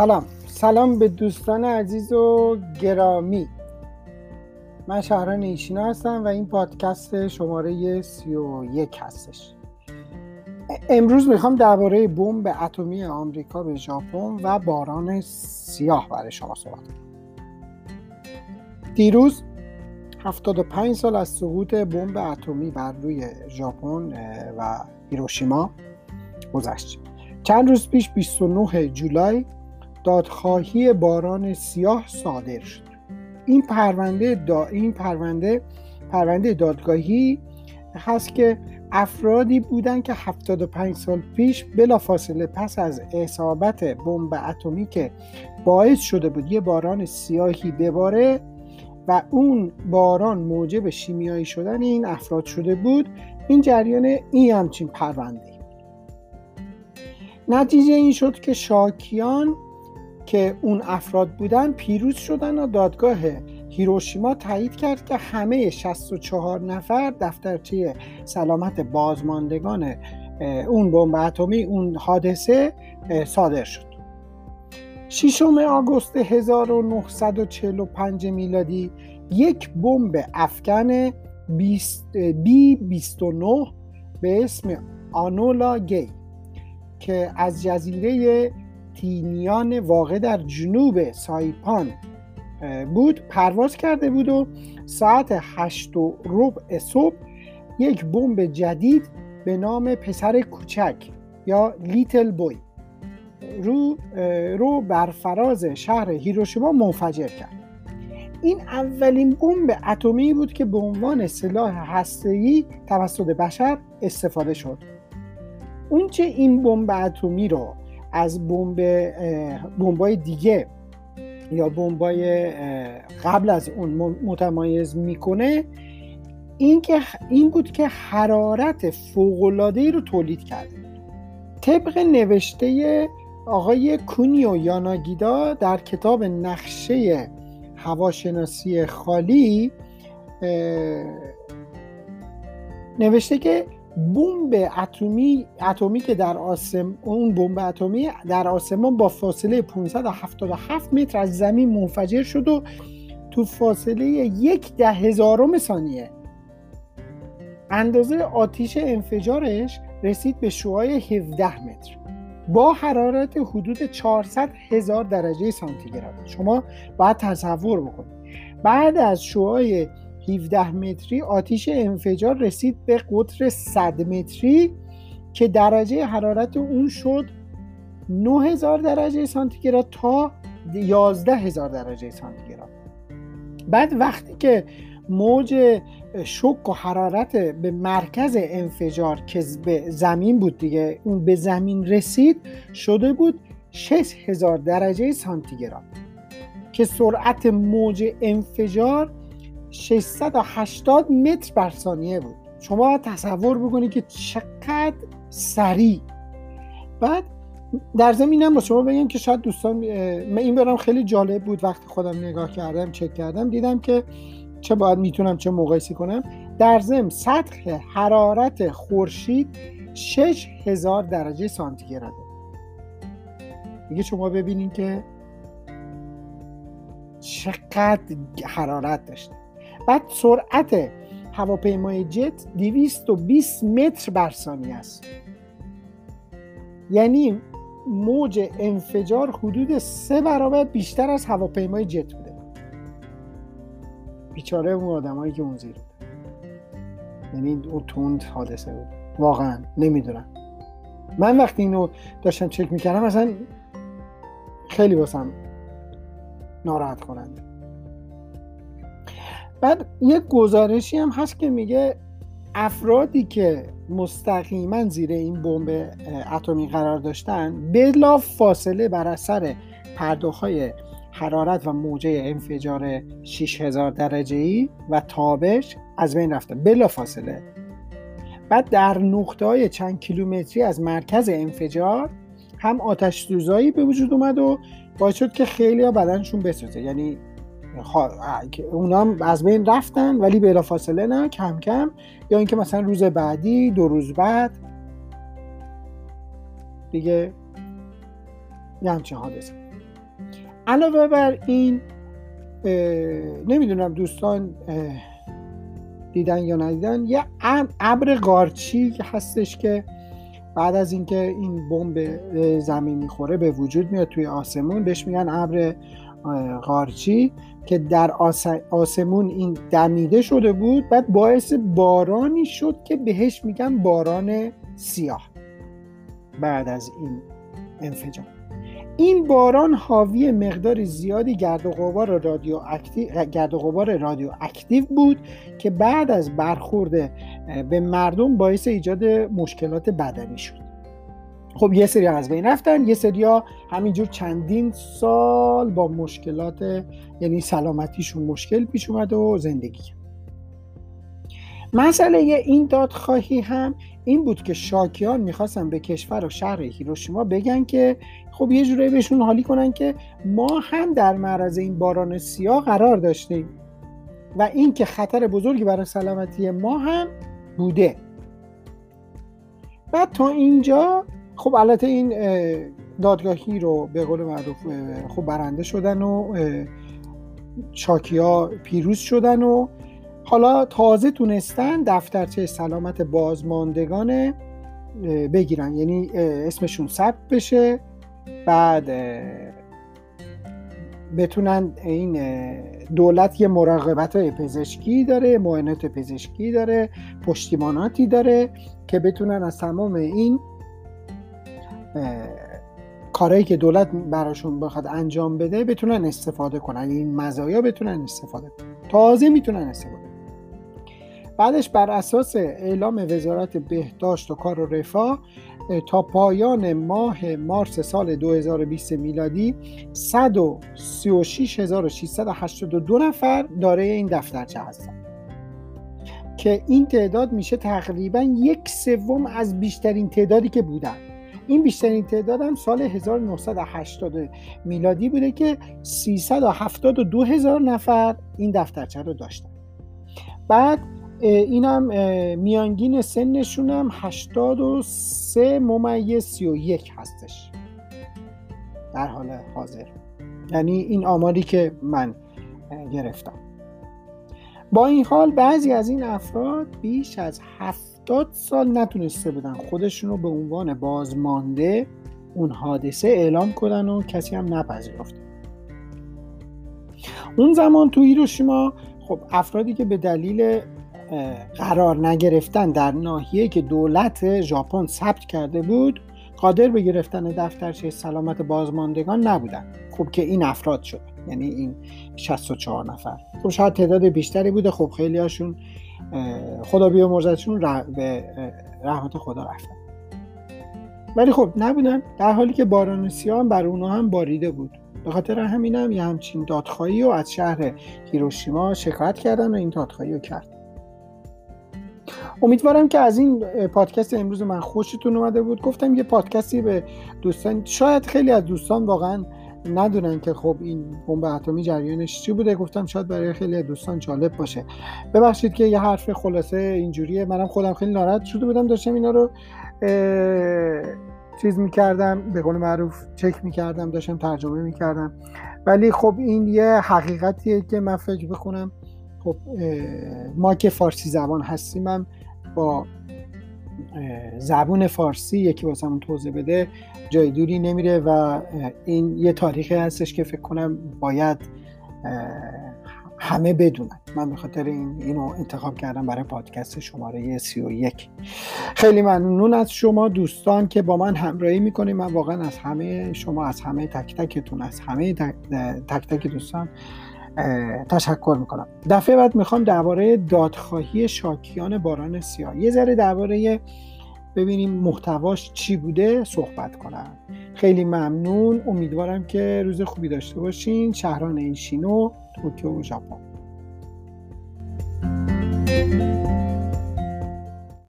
سلام. سلام به دوستان عزیز و گرامی. من شهران ایشینا هستم و این پادکست شماره سی و یک هستش. امروز می‌خوام درباره بمب اتمی آمریکا به ژاپن و باران سیاه برای شما صحبت کنم. دیروز 75 سال از سقوط بمب اتمی بر روی ژاپن و هیروشیما گذشت. چند روز پیش 29 جولای دادخواهی باران سیاه صادر شد. این پرونده دا این پرونده پرونده دادگاهی هست که افرادی بودند که 75 سال پیش بلافاصله پس از اصابت بمب اتمی که باعث شده بود یه باران سیاهی بباره و اون باران موجب شیمیایی شدن این افراد شده بود. این جریان این همچین پرونده. نتیجه این شد که شاکیان که اون افراد بودن پیروز شدن و دادگاه هیروشیما تایید کرد که همه 64 نفر دفترچه سلامت بازماندگان اون بمب اتمی اون حادثه صادر شد. 6 آگوست 1945 میلادی یک بمب افکن بی 29 به اسم آنولا گی که از جزیره تینیان واقع در جنوب سایپان بود پرواز کرده بود و ساعت هشت و ربع صبح یک بمب جدید به نام پسر کوچک یا لیتل بوی رو, رو بر فراز شهر هیروشیما منفجر کرد. این اولین بمب اتمی بود که به عنوان سلاح هسته‌ای توسط بشر استفاده شد. اونچه این بمب اتمی رو از بمب بمبای دیگه یا بمبای قبل از اون متمایز می‌کنه. این که این بود که حرارت فوق رو تولید کرده. طبق نوشته آقای کونیو یاناگیدا در کتاب نقشه هواشناسی خالی نوشته که بمب اتمی اتمی که در آسم اون بمب اتمی در آسمان با فاصله 577 متر از زمین منفجر شد و تو فاصله یک ده هزارم ثانیه. اندازه آتیش انفجارش رسید به شعاع 17 متر. با حرارت حدود 400 هزار درجه سانتیگراد. شما باید تصور بکنید. بعد از شعاع 17 متری آتیش انفجار رسید به قطر 100 متری که درجه حرارت اون شد 9000 درجه سانتیگراد تا 11000 درجه سانتیگراد. بعد وقتی که موج شک و حرارت به مرکز انفجار که به زمین بود دیگه اون به زمین رسید شده بود 6000 درجه سانتیگراد. که سرعت موج انفجار 680 متر بر ثانیه بود. شما تصور بکنید که چقدر سریع. بعد در زمینم با شما بگم که شاید دوستان من این برام خیلی جالب بود وقتی خودم نگاه کردم چک کردم. دیدم که چه باید می‌تونم چه مقایسی کنم. در زم سطح حرارت خورشید 6000 درجه سانتیگراده دیگه شما ببینید که چقدر حرارت داشته بعد سرعت هواپیمای جت 220 متر بر ثانیه است. یعنی موج انفجار حدود سه برابر بیشتر از هواپیمای جت بوده. بیچاره اون آدمایی که اون زیر یعنی اون تند حادثه بود. واقعا نمی‌دونم. من وقتی اینو داشتم چک می‌کردم اصلا خیلی واسم ناراحت کننده بعد یک گزارشی هم هست که میگه افرادی که مستقیما زیر این بمب اتمی قرار داشتن بلا فاصله بر اثر پرداخت حرارت و موجه انفجار 6000 درجه ای و تابش از بین رفتن بلا فاصله. بعد در نقطه های چند کیلومتری از مرکز انفجار هم آتش سوزایی به وجود اومد و باعث شد که خیلی ها بدنشون بسوزه. یعنی اونا هم از بین رفتن ولی بلا فاصله نه کم کم. یا اینکه مثلا روز بعدی دو روز بعد. دیگه یه همچین حادثه. علاوه بر این نمی‌دونم دوستان دیدن یا ندیدن یه ابر قارچی هستش که بعد از اینکه این بمب زمین می‌خوره به وجود میاد توی آسمون. بهش میگن ابر قارچی که در آسمون این دمیده شده بود بعد باعث بارانی شد که بهش میگن باران سیاه بعد از این انفجار. این باران حاوی مقدار زیادی گرد و غبار رادیو اکتیو گرد و غبار رادیو اکتیو بود که بعد از برخورد به مردم باعث ایجاد مشکلات بدنی شد. خب یه سری از بین رفتن. یه سری ها همینجور چندین سال با مشکلات یعنی سلامتیشون مشکل پیش اومده و زندگی مسئله این دادخواهی هم این بود که شاکیان می‌خواستن به کشور و شهر هیروشیما بگن که خب یه جورایی بهشون حالی کنن که ما هم در معرض این باران سیاه قرار داشتیم و این که خطر بزرگی برای سلامتی ما هم بوده. بعد تا اینجا خب البته این دادگاهی رو به قول معروف خب برنده شدن و چاکیا پیروز شدن و حالا تازه تونستن دفترچه سلامت بازماندگان بگیرن. یعنی اسمشون ثبت بشه بعد بتونن این دولت یه مراقبت پزشکی داره معاینات پزشکی داره پشتیباناتی داره که بتونن از تمام این کارهایی که دولت براشون بخواد انجام بده بتونن استفاده کنن. این مزایا بتونن استفاده کنن. تازه می‌تونن استفاده بعدش بر اساس اعلام وزارت بهداشت و کار و رفاه تا پایان ماه مارس سال 2020 میلادی 136682 نفر داره این دفترچه هستن. که این تعداد میشه تقریبا یک سوم از بیشترین تعدادی که بودن. این بیشترین تعداد هم سال 1980 میلادی بوده که 372 هزار نفر این دفترچه رو داشتن. بعد اینم میانگین سنشون هم 83 ممیز 31 هستش. در حال حاضر. یعنی این آماری که من گرفتم. با این حال بعضی از این افراد بیش از هفتاد سال نتونسته بودن خودشون رو به عنوان بازمانده اون حادثه اعلام کنن و کسی هم نپذیرفته اون زمان تو هیروشیما خب افرادی که به دلیل قرار نگرفتن در ناحیه که دولت ژاپن ثبت کرده بود قادر به گرفتن دفترچه سلامت بازماندگان نبودن. خب که این افراد شد. یعنی این 64 نفر. خب شاید تعداد بیشتری بوده. خب خیلی هاشون خدا بیامرزشون به رحمت خدا رفتن ولی خب نبودن در حالی که باران سیاه بر اونها هم باریده بود. به خاطر همینم یه همچین دادخواهی رو از شهر هیروشیما شکایت کردن و این دادخواهی رو کرد. امیدوارم که از این پادکست امروز من خوشتون اومده بود. گفتم یه پادکستی به دوستان شاید خیلی از دوستان واقعا ندونن که خب این بمب اتمی جریانش چی بوده. گفتم شاید برای خیلی دوستان جالب باشه. ببخشید که یه حرف خلاصه اینجوریه. منم خودم خیلی ناراحت شده بودم. داشتم اینا رو چیز می‌کردم به قول معروف چک می‌کردم داشتم ترجمه می‌کردم. ولی خب این یه حقیقتیه که من فکر بکنم خب ما که فارسی زبان هستیم با زبون فارسی یکی واسمون توضیح بده جای دوری نمیره و این یه تاریخی هستش که فکر کنم باید همه بدونن. من به خاطر این اینو انتخاب کردم برای پادکست شماره 31 خیلی ممنون از شما دوستان که با من همراهی می‌کنید. من واقعا از همه شما از همه تک تکتون از همه تک تک دوستان تشکر می‌کنم. دفعه بعد می‌خوام درباره دادخواهی شاکیان باران سیاه. یه ذره درباره ببینیم محتواش چی بوده صحبت کنم. خیلی ممنون. امیدوارم که روز خوبی داشته باشین. شهران ایشینو توکیو ژاپن.